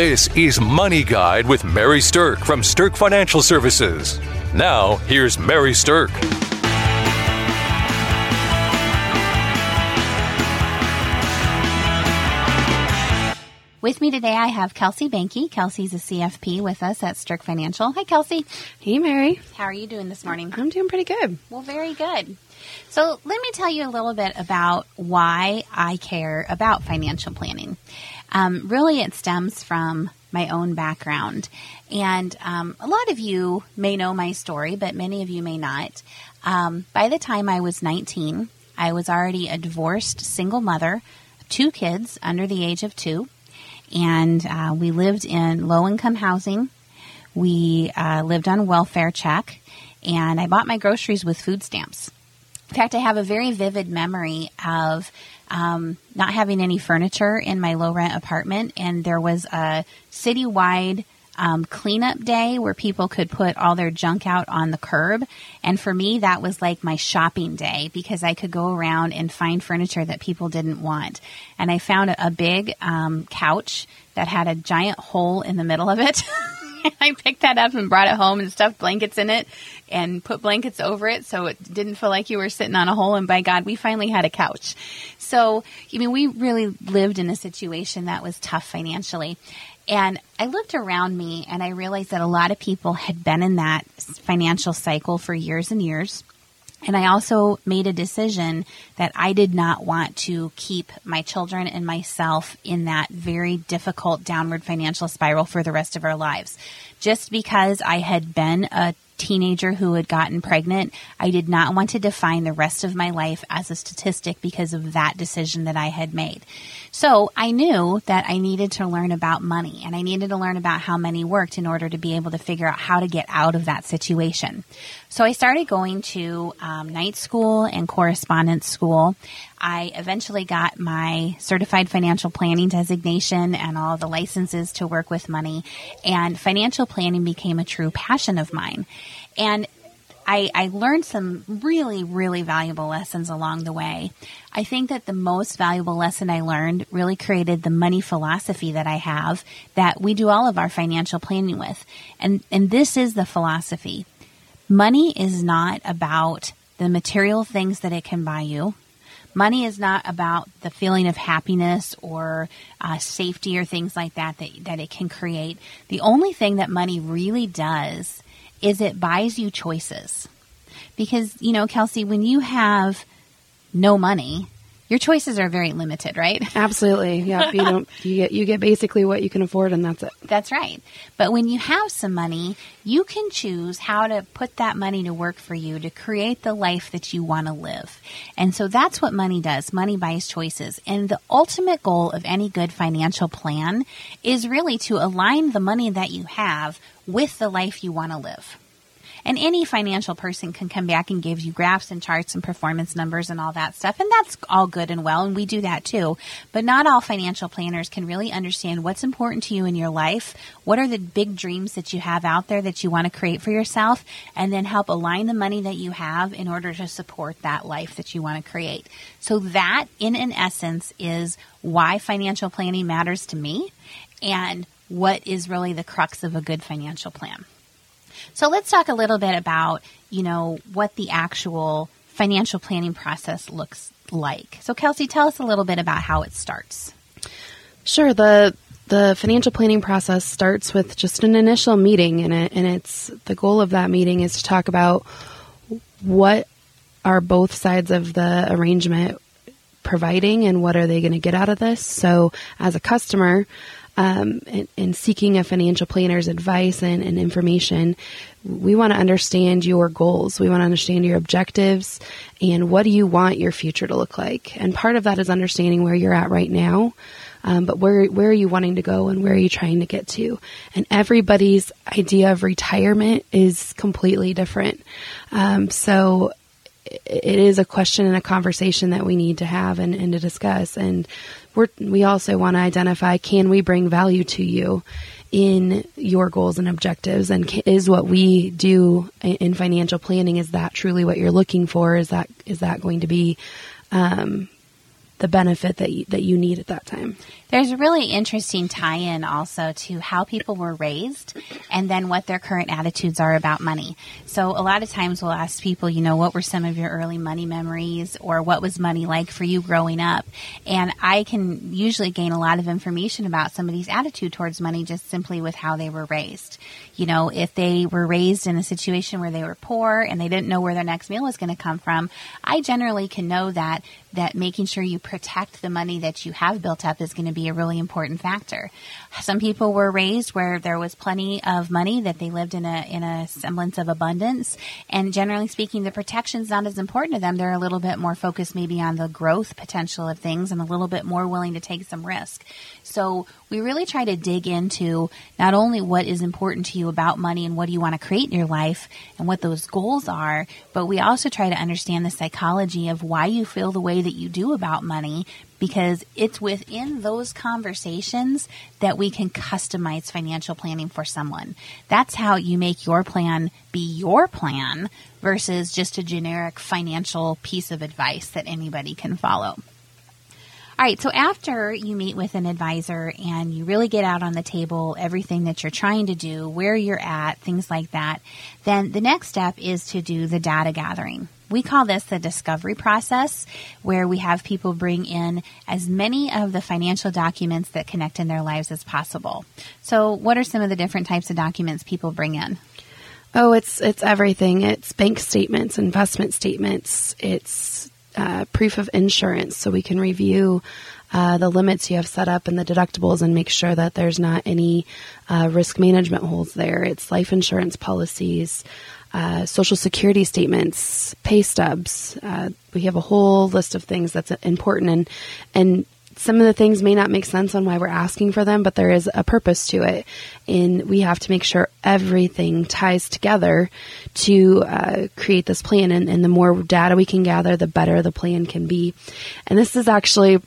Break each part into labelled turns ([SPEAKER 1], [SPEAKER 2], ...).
[SPEAKER 1] This is Money Guide with Mary Sterk from Sterk Financial Services. Now, here's Mary Sterk.
[SPEAKER 2] With me today, I have Kelsey Bankey. Kelsey's a CFP with us at Sterk Financial. Hi, Kelsey.
[SPEAKER 3] Hey, Mary.
[SPEAKER 2] How are you doing this morning?
[SPEAKER 3] I'm doing pretty good.
[SPEAKER 2] Well, very good. So, let me tell you a little bit about why I care about financial planning. Um, really, it stems from my own background. And um, a lot of you may know my story, but many of you may not. Um, by the time I was 19, I was already a divorced single mother, two kids under the age of two and uh, we lived in low income housing. We uh, lived on welfare check, and I bought my groceries with food stamps. In fact, I have a very vivid memory of um, not having any furniture in my low rent apartment, and there was a citywide um, cleanup day where people could put all their junk out on the curb. And for me, that was like my shopping day because I could go around and find furniture that people didn't want. And I found a, big um, couch that had a giant hole in the middle of it. I picked that up and brought it home and stuffed blankets in it and put blankets over it so it didn't feel like you were sitting on a hole. And by God, we finally had a couch. So, I mean, we really lived in a situation that was tough financially. And I looked around me and I realized that a lot of people had been in that financial cycle for years and years. And I also made a decision that I did not want to keep my children and myself in that very difficult downward financial spiral for the rest of our lives. Just because I had been a teenager who had gotten pregnant, I did not want to define the rest of my life as a statistic because of that decision that I had made. So I knew that I needed to learn about money and I needed to learn about how money worked in order to be able to figure out how to get out of that situation. So I started going to um, night school and correspondence school. I eventually got my certified financial planning designation and all the licenses to work with money. And financial planning became a true passion of mine. And I, I, learned some really, really valuable lessons along the way. I think that the most valuable lesson I learned really created the money philosophy that I have that we do all of our financial planning with. And, and this is the philosophy. Money is not about the material things that it can buy you. Money is not about the feeling of happiness or uh, safety or things like that, that that it can create. The only thing that money really does is it buys you choices. Because, you know, Kelsey, when you have no money, your choices are very limited, right?
[SPEAKER 3] Absolutely. Yeah. you don't you get you get basically what you can afford and that's it.
[SPEAKER 2] That's right. But when you have some money, you can choose how to put that money to work for you to create the life that you want to live. And so that's what money does. Money buys choices. And the ultimate goal of any good financial plan is really to align the money that you have with the life you want to live. And any financial person can come back and give you graphs and charts and performance numbers and all that stuff. And that's all good and well. And we do that too. But not all financial planners can really understand what's important to you in your life. What are the big dreams that you have out there that you want to create for yourself? And then help align the money that you have in order to support that life that you want to create. So that in an essence is why financial planning matters to me and what is really the crux of a good financial plan. So let's talk a little bit about, you know, what the actual financial planning process looks like. So Kelsey, tell us a little bit about how it starts.
[SPEAKER 3] Sure. The the financial planning process starts with just an initial meeting and it, and it's the goal of that meeting is to talk about what are both sides of the arrangement providing and what are they going to get out of this. So as a customer, um, in, in, seeking a financial planner's advice and, and information, we want to understand your goals. We want to understand your objectives and what do you want your future to look like. And part of that is understanding where you're at right now. Um, but where where are you wanting to go and where are you trying to get to? And everybody's idea of retirement is completely different. Um, so it is a question and a conversation that we need to have and, and to discuss. And we're, we also want to identify can we bring value to you in your goals and objectives and is what we do in financial planning is that truly what you're looking for is that is that going to be um, the benefit that you, that you need at that time.
[SPEAKER 2] There's a really interesting tie-in also to how people were raised and then what their current attitudes are about money. So a lot of times we'll ask people, you know, what were some of your early money memories or what was money like for you growing up? And I can usually gain a lot of information about somebody's attitude towards money just simply with how they were raised. You know, if they were raised in a situation where they were poor and they didn't know where their next meal was going to come from, I generally can know that that making sure you protect the money that you have built up is going to be a really important factor. Some people were raised where there was plenty of money that they lived in a in a semblance of abundance, and generally speaking, the protection's not as important to them. They're a little bit more focused maybe on the growth potential of things and a little bit more willing to take some risk. So we really try to dig into not only what is important to you about money and what do you want to create in your life and what those goals are, but we also try to understand the psychology of why you feel the way that you do about money because it's within those conversations that we can customize financial planning for someone. That's how you make your plan be your plan versus just a generic financial piece of advice that anybody can follow. All right, so after you meet with an advisor and you really get out on the table everything that you're trying to do, where you're at, things like that, then the next step is to do the data gathering. We call this the discovery process, where we have people bring in as many of the financial documents that connect in their lives as possible. So, what are some of the different types of documents people bring in?
[SPEAKER 3] Oh, it's it's everything. It's bank statements, investment statements. It's uh, proof of insurance, so we can review uh, the limits you have set up and the deductibles and make sure that there's not any uh, risk management holes there. It's life insurance policies, uh, social security statements, pay stubs. Uh, we have a whole list of things that's important and and some of the things may not make sense on why we're asking for them, but there is a purpose to it. And we have to make sure everything ties together to uh, create this plan. And, and the more data we can gather, the better the plan can be. And this is actually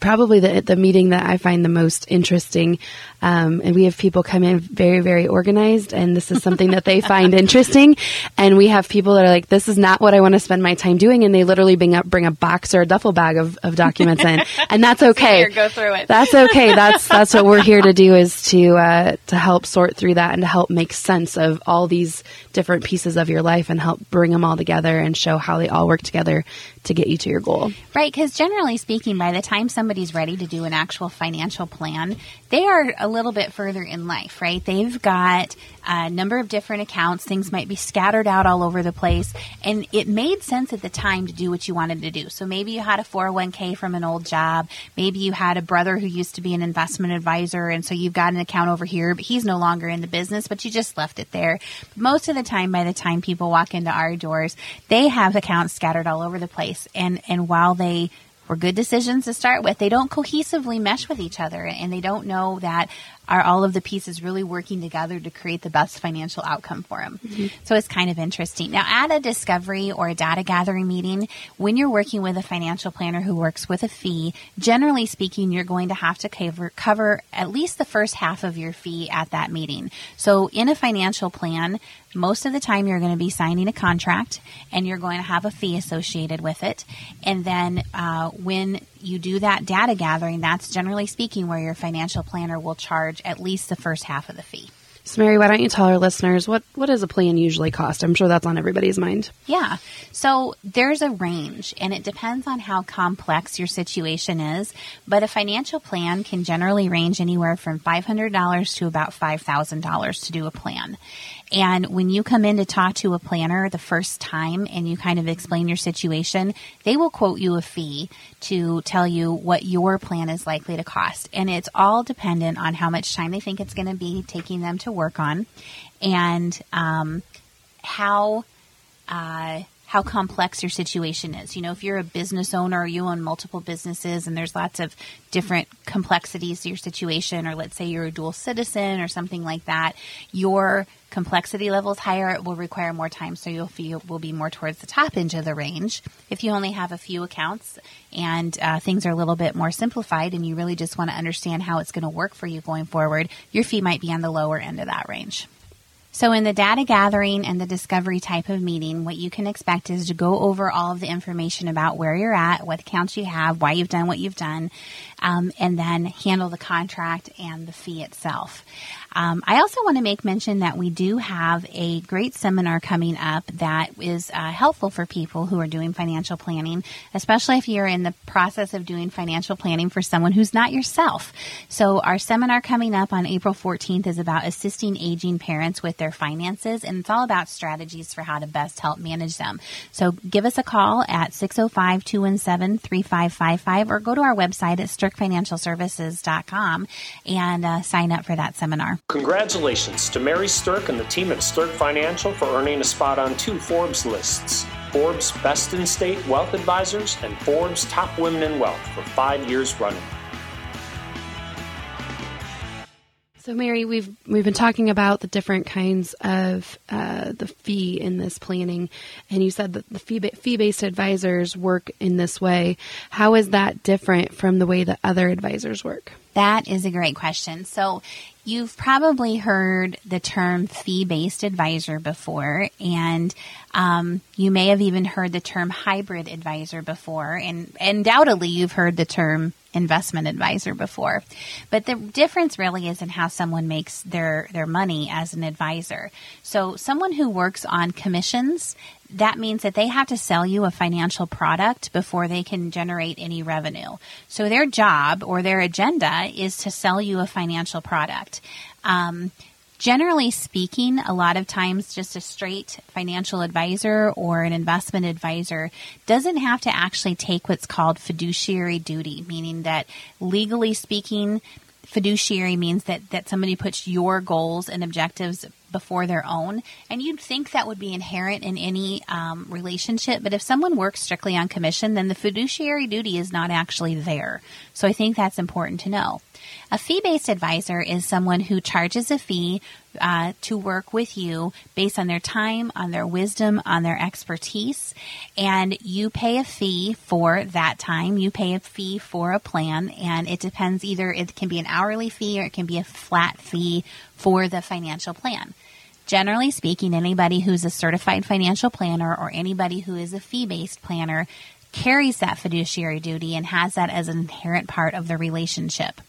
[SPEAKER 3] probably the the meeting that I find the most interesting. Um, and we have people come in very very organized, and this is something that they find interesting. And we have people that are like, "This is not what I want to spend my time doing," and they literally bring up bring a box or a duffel bag of, of documents in, and that's okay.
[SPEAKER 2] go through it.
[SPEAKER 3] That's okay. That's that's what we're here to do is to uh, to help sort through that and to help make sense of all these different pieces of your life and help bring them all together and show how they all work together to get you to your goal.
[SPEAKER 2] Right, because generally speaking, by the time somebody's ready to do an actual financial plan, they are a little bit further in life, right? They've got a number of different accounts. Things might be scattered out all over the place. And it made sense at the time to do what you wanted to do. So maybe you had a 401k from an old job. Maybe you had a brother who used to be an investment advisor. And so you've got an account over here, but he's no longer in the business, but you just left it there. Most of the time, by the time people walk into our doors, they have accounts scattered all over the place. And, and while they were good decisions to start with. They don't cohesively mesh with each other and they don't know that are all of the pieces really working together to create the best financial outcome for them. Mm-hmm. So it's kind of interesting. Now, at a discovery or a data gathering meeting, when you're working with a financial planner who works with a fee, generally speaking, you're going to have to cover, cover at least the first half of your fee at that meeting. So in a financial plan, most of the time you're going to be signing a contract and you're going to have a fee associated with it. And then uh, when you do that data gathering, that's generally speaking where your financial planner will charge at least the first half of the fee.
[SPEAKER 3] So, Mary, why don't you tell our listeners what, what does a plan usually cost? I'm sure that's on everybody's mind.
[SPEAKER 2] Yeah. So, there's a range, and it depends on how complex your situation is. But a financial plan can generally range anywhere from $500 to about $5,000 to do a plan. And when you come in to talk to a planner the first time and you kind of explain your situation, they will quote you a fee to tell you what your plan is likely to cost. And it's all dependent on how much time they think it's going to be taking them to work on and um, how. Uh, how complex your situation is. You know, if you're a business owner you own multiple businesses and there's lots of different complexities to your situation, or let's say you're a dual citizen or something like that, your complexity level is higher, it will require more time, so your fee will be more towards the top end of the range. If you only have a few accounts and uh, things are a little bit more simplified and you really just want to understand how it's going to work for you going forward, your fee might be on the lower end of that range. So, in the data gathering and the discovery type of meeting, what you can expect is to go over all of the information about where you're at, what accounts you have, why you've done what you've done, um, and then handle the contract and the fee itself. Um, I also want to make mention that we do have a great seminar coming up that is uh, helpful for people who are doing financial planning, especially if you're in the process of doing financial planning for someone who's not yourself. So, our seminar coming up on April 14th is about assisting aging parents with their finances, and it's all about strategies for how to best help manage them. So, give us a call at 605 217 3555 or go to our website at sterkfinancialservices.com and uh, sign up for that seminar.
[SPEAKER 4] Congratulations to Mary Sterk and the team at Sterk Financial for earning a spot on two Forbes lists Forbes Best in State Wealth Advisors and Forbes Top Women in Wealth for five years running.
[SPEAKER 3] So, Mary, we've we've been talking about the different kinds of uh, the fee in this planning, and you said that the fee fee based advisors work in this way. How is that different from the way that other advisors work?
[SPEAKER 2] That is a great question. So, you've probably heard the term fee based advisor before, and um, you may have even heard the term hybrid advisor before, and undoubtedly you've heard the term investment advisor before. But the difference really is in how someone makes their, their money as an advisor. So, someone who works on commissions that means that they have to sell you a financial product before they can generate any revenue. So their job or their agenda is to sell you a financial product. Um, generally speaking, a lot of times just a straight financial advisor or an investment advisor doesn't have to actually take what's called fiduciary duty, meaning that legally speaking, fiduciary means that, that somebody puts your goals and objectives before their own. And you'd think that would be inherent in any um, relationship, but if someone works strictly on commission, then the fiduciary duty is not actually there. So I think that's important to know. A fee based advisor is someone who charges a fee uh, to work with you based on their time, on their wisdom, on their expertise, and you pay a fee for that time. You pay a fee for a plan, and it depends either it can be an hourly fee or it can be a flat fee for the financial plan. Generally speaking, anybody who's a certified financial planner or anybody who is a fee based planner carries that fiduciary duty and has that as an inherent part of the relationship.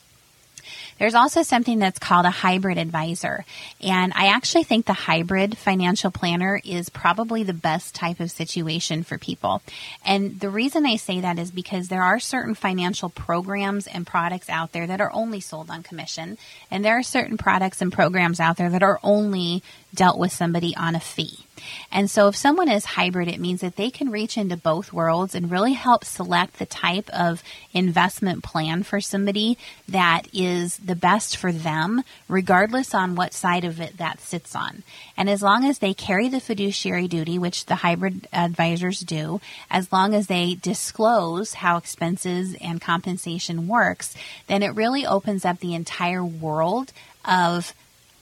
[SPEAKER 2] There's also something that's called a hybrid advisor. And I actually think the hybrid financial planner is probably the best type of situation for people. And the reason I say that is because there are certain financial programs and products out there that are only sold on commission. And there are certain products and programs out there that are only dealt with somebody on a fee. And so if someone is hybrid, it means that they can reach into both worlds and really help select the type of investment plan for somebody that is the best for them, regardless on what side of it that sits on. And as long as they carry the fiduciary duty, which the hybrid advisors do, as long as they disclose how expenses and compensation works, then it really opens up the entire world of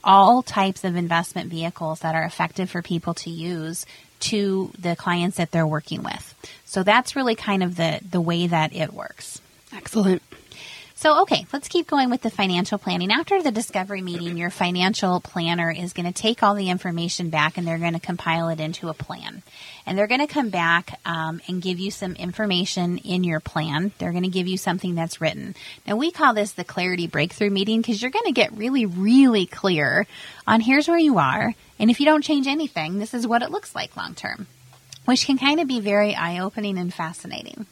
[SPEAKER 2] all types of investment vehicles that are effective for people to use to the clients that they're working with. So that's really kind of the, the way that it works.
[SPEAKER 3] Excellent.
[SPEAKER 2] So, okay, let's keep going with the financial planning. After the discovery meeting, your financial planner is going to take all the information back and they're going to compile it into a plan. And they're going to come back um, and give you some information in your plan. They're going to give you something that's written. Now, we call this the clarity breakthrough meeting because you're going to get really, really clear on here's where you are. And if you don't change anything, this is what it looks like long term, which can kind of be very eye opening and fascinating.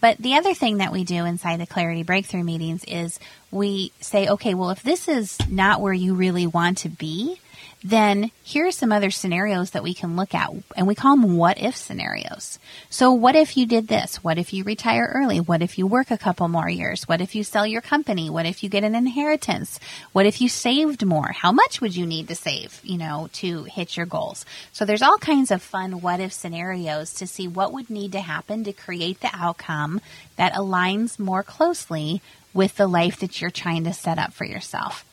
[SPEAKER 2] But the other thing that we do inside the clarity breakthrough meetings is we say, okay, well, if this is not where you really want to be, then here are some other scenarios that we can look at, and we call them what if scenarios. So, what if you did this? What if you retire early? What if you work a couple more years? What if you sell your company? What if you get an inheritance? What if you saved more? How much would you need to save, you know, to hit your goals? So, there's all kinds of fun what if scenarios to see what would need to happen to create the outcome that aligns more closely with the life that you're trying to set up for yourself.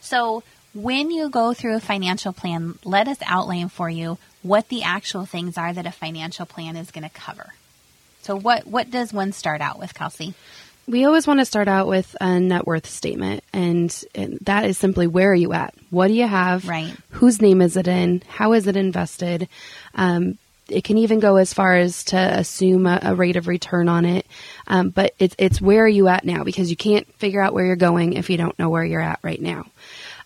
[SPEAKER 2] So, when you go through a financial plan, let us outline for you what the actual things are that a financial plan is going to cover. So what what does one start out with, Kelsey?
[SPEAKER 3] We always want to start out with a net worth statement, and, and that is simply where are you at? What do you have?
[SPEAKER 2] Right.
[SPEAKER 3] Whose name is it in? How is it invested? Um, it can even go as far as to assume a, a rate of return on it. Um, but it's it's where are you at now because you can't figure out where you're going if you don't know where you're at right now.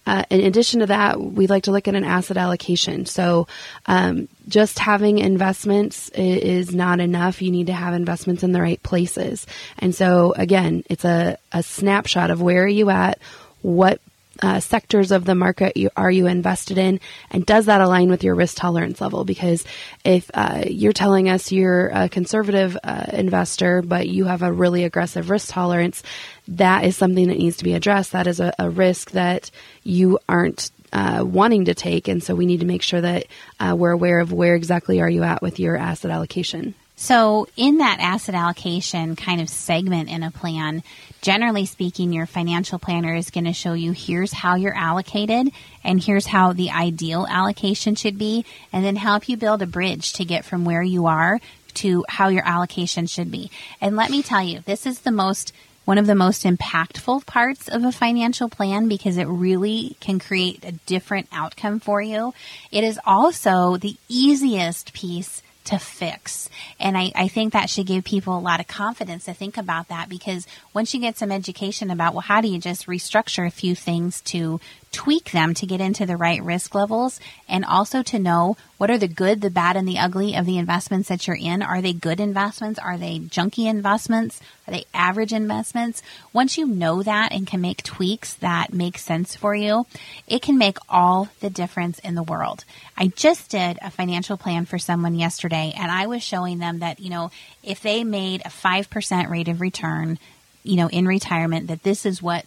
[SPEAKER 3] Uh, in addition to that, we like to look at an asset allocation. So, um, just having investments is not enough. You need to have investments in the right places. And so, again, it's a, a snapshot of where are you at, what uh, sectors of the market you, are you invested in, and does that align with your risk tolerance level? Because if uh, you're telling us you're a conservative uh, investor, but you have a really aggressive risk tolerance, that is something that needs to be addressed. That is a, a risk that you aren't uh, wanting to take, and so we need to make sure that uh, we're aware of where exactly are you at with your asset allocation.
[SPEAKER 2] So, in that asset allocation kind of segment in a plan, generally speaking, your financial planner is going to show you here's how you're allocated and here's how the ideal allocation should be, and then help you build a bridge to get from where you are to how your allocation should be. And let me tell you, this is the most one of the most impactful parts of a financial plan because it really can create a different outcome for you. It is also the easiest piece to fix. And I, I think that should give people a lot of confidence to think about that because once you get some education about, well, how do you just restructure a few things to tweak them to get into the right risk levels and also to know what are the good, the bad, and the ugly of the investments that you're in. Are they good investments? Are they junky investments? Are they average investments? Once you know that and can make tweaks that make sense for you, it can make all the difference in the world. I just did a financial plan for someone yesterday and I was showing them that, you know, if they made a 5% rate of return, you know, in retirement, that this is what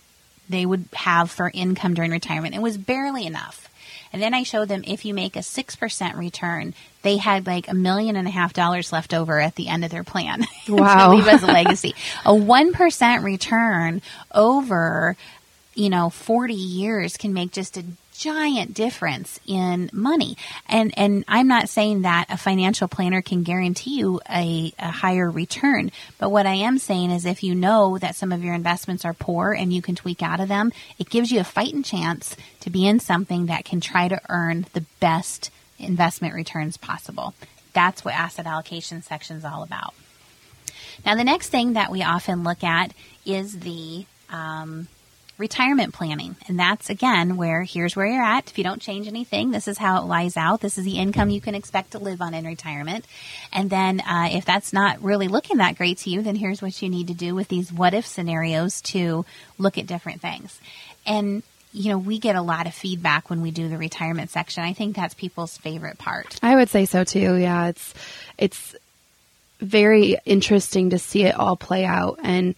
[SPEAKER 2] they would have for income during retirement. It was barely enough. And then I showed them if you make a 6% return, they had like a million and a half dollars left over at the end of their plan.
[SPEAKER 3] Wow.
[SPEAKER 2] leave as a legacy. a 1% return over, you know, 40 years can make just a giant difference in money. And and I'm not saying that a financial planner can guarantee you a, a higher return, but what I am saying is if you know that some of your investments are poor and you can tweak out of them, it gives you a fighting chance to be in something that can try to earn the best investment returns possible. That's what asset allocation section is all about. Now, the next thing that we often look at is the um, retirement planning. And that's again where here's where you're at. If you don't change anything, this is how it lies out. This is the income you can expect to live on in retirement. And then uh, if that's not really looking that great to you, then here's what you need to do with these what if scenarios to look at different things. And you know, we get a lot of feedback when we do the retirement section. I think that's people's favorite part.
[SPEAKER 3] I would say so too. Yeah, it's it's very interesting to see it all play out and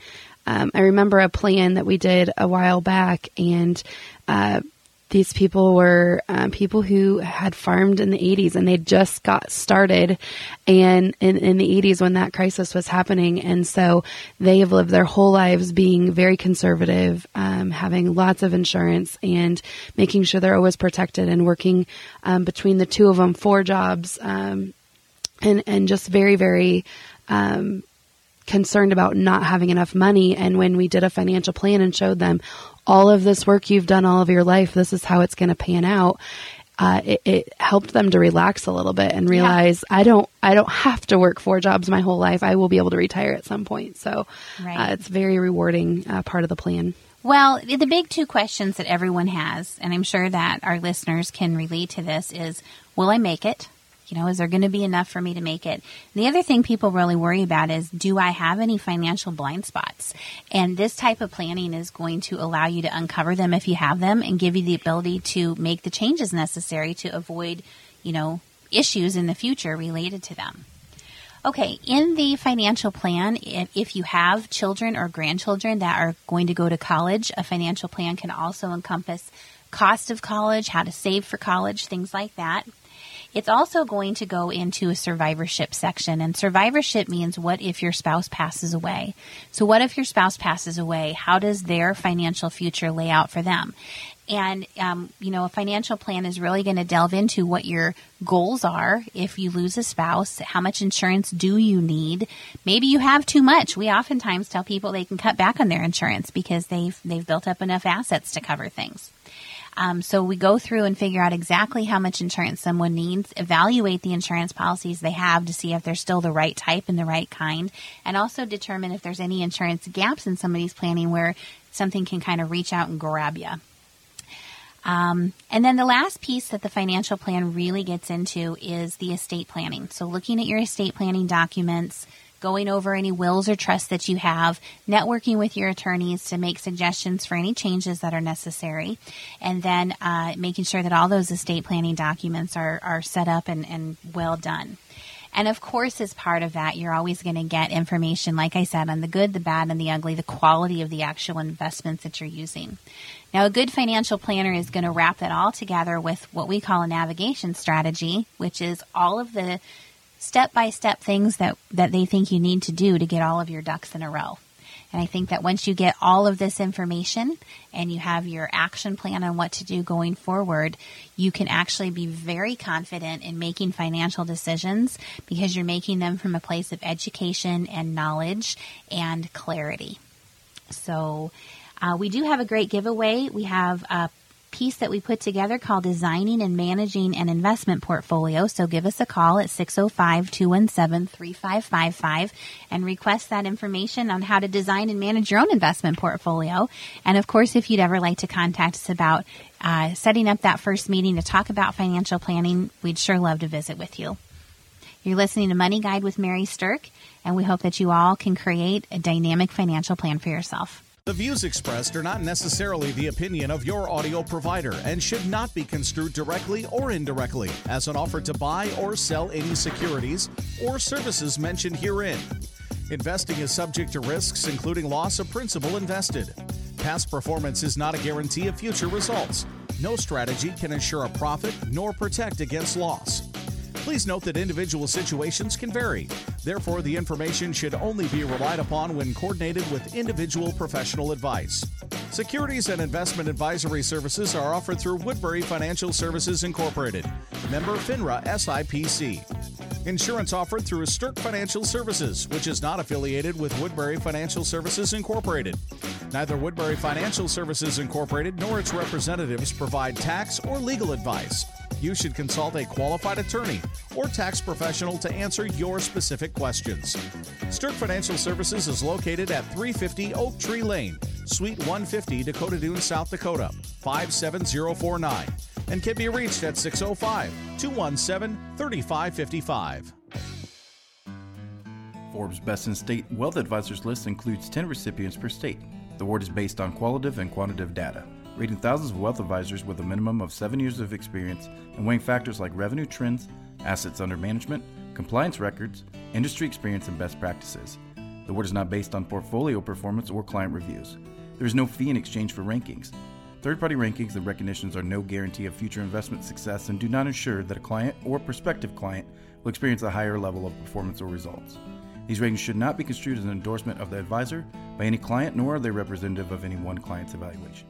[SPEAKER 3] um, I remember a plan that we did a while back, and uh, these people were um, people who had farmed in the 80s and they just got started and in, in the 80s when that crisis was happening and so they have lived their whole lives being very conservative um, having lots of insurance and making sure they're always protected and working um, between the two of them four jobs um, and and just very very um, concerned about not having enough money. And when we did a financial plan and showed them all of this work you've done all of your life, this is how it's going to pan out. Uh, it, it, helped them to relax a little bit and realize yeah. I don't I don't have to work four jobs my whole life. I will be able to retire at some point. So right. uh, it's very rewarding uh, part of the plan.
[SPEAKER 2] Well, the big two questions that everyone has, and I'm sure that our listeners can relate to this, is will I make it? You know, is there going to be enough for me to make it? The other thing people really worry about is do I have any financial blind spots? And this type of planning is going to allow you to uncover them if you have them and give you the ability to make the changes necessary to avoid, you know, issues in the future related to them. Okay, in the financial plan, if, if, you have children or grandchildren that are going to go to college, a financial plan can also encompass cost of college, how to save for college, things like that. It's also going to go into a survivorship section. And survivorship means what if your spouse passes away? So, what if your spouse passes away? How does their financial future lay out for them? And, um, you know, a financial plan is really going to delve into what your goals are. If you lose a spouse, how much insurance do you need? Maybe you have too much. We oftentimes tell people they can cut back on their insurance because they've, they've built up enough assets to cover things. Um, so we go through and figure out exactly how much insurance someone needs, evaluate the insurance policies they have to see if they're still the right type and the right kind, and also determine if there's any insurance gaps in somebody's planning where something can kind of reach out and grab you. Um, and then the last piece that the financial plan really gets into is the estate planning. So looking at your estate planning documents, going over any wills or trusts that you have, networking with your attorneys to make suggestions for any changes that are necessary, and then uh, making sure that all those estate planning documents are, are set up and, and well done. And of course, as part of that, you're always going to get information, like I said, on the good, the bad, and the ugly, the quality of the actual investments that you're using. Now, a good financial planner is going to wrap that all together with what we call a navigation strategy, which is all of the step by step things that, that they think you need to do to get all of your ducks in a row. And I think that once you get all of this information and you have your action plan on what to do going forward, you can actually be very confident in making financial decisions because you're making them from a place of education and knowledge and clarity. So, uh, we do have a great giveaway. We have a piece that we put together called Designing and Managing an Investment Portfolio. So give us a call at 605 217 3555 and request that information on how to design and manage your own investment portfolio. And of course, if you'd ever like to contact us about uh, setting up that first meeting to talk about financial planning, we'd sure love to visit with you. You're listening to Money Guide with Mary Sterk, and we hope that you all can create a dynamic financial plan for yourself.
[SPEAKER 5] The views expressed are not necessarily the opinion of your audio provider and should not be construed directly or indirectly as an offer to buy or sell any securities or services mentioned herein. Investing is subject to risks, including loss of principal invested. Past performance is not a guarantee of future results. No strategy can ensure a profit nor protect against loss. Please note that individual situations can vary. Therefore, the information should only be relied upon when coordinated with individual professional advice. Securities and investment advisory services are offered through Woodbury Financial Services Incorporated, member FINRA SIPC. Insurance offered through Sterk Financial Services, which is not affiliated with Woodbury Financial Services Incorporated. Neither Woodbury Financial Services Incorporated nor its representatives provide tax or legal advice you should consult a qualified attorney or tax professional to answer your specific questions. Sterk Financial Services is located at 350 Oak Tree Lane, Suite 150, Dakota Dunes, South Dakota, 57049, and can be reached at 605 217 3555.
[SPEAKER 6] Forbes Best in State Wealth Advisors list includes 10 recipients per state. The award is based on qualitative and quantitative data rating thousands of wealth advisors with a minimum of seven years of experience and weighing factors like revenue trends, assets under management, compliance records, industry experience, and best practices. The award is not based on portfolio performance or client reviews. There is no fee in exchange for rankings. Third party rankings and recognitions are no guarantee of future investment success and do not ensure that a client or prospective client will experience a higher level of performance or results. These ratings should not be construed as an endorsement of the advisor by any client, nor are they representative of any one client's evaluation.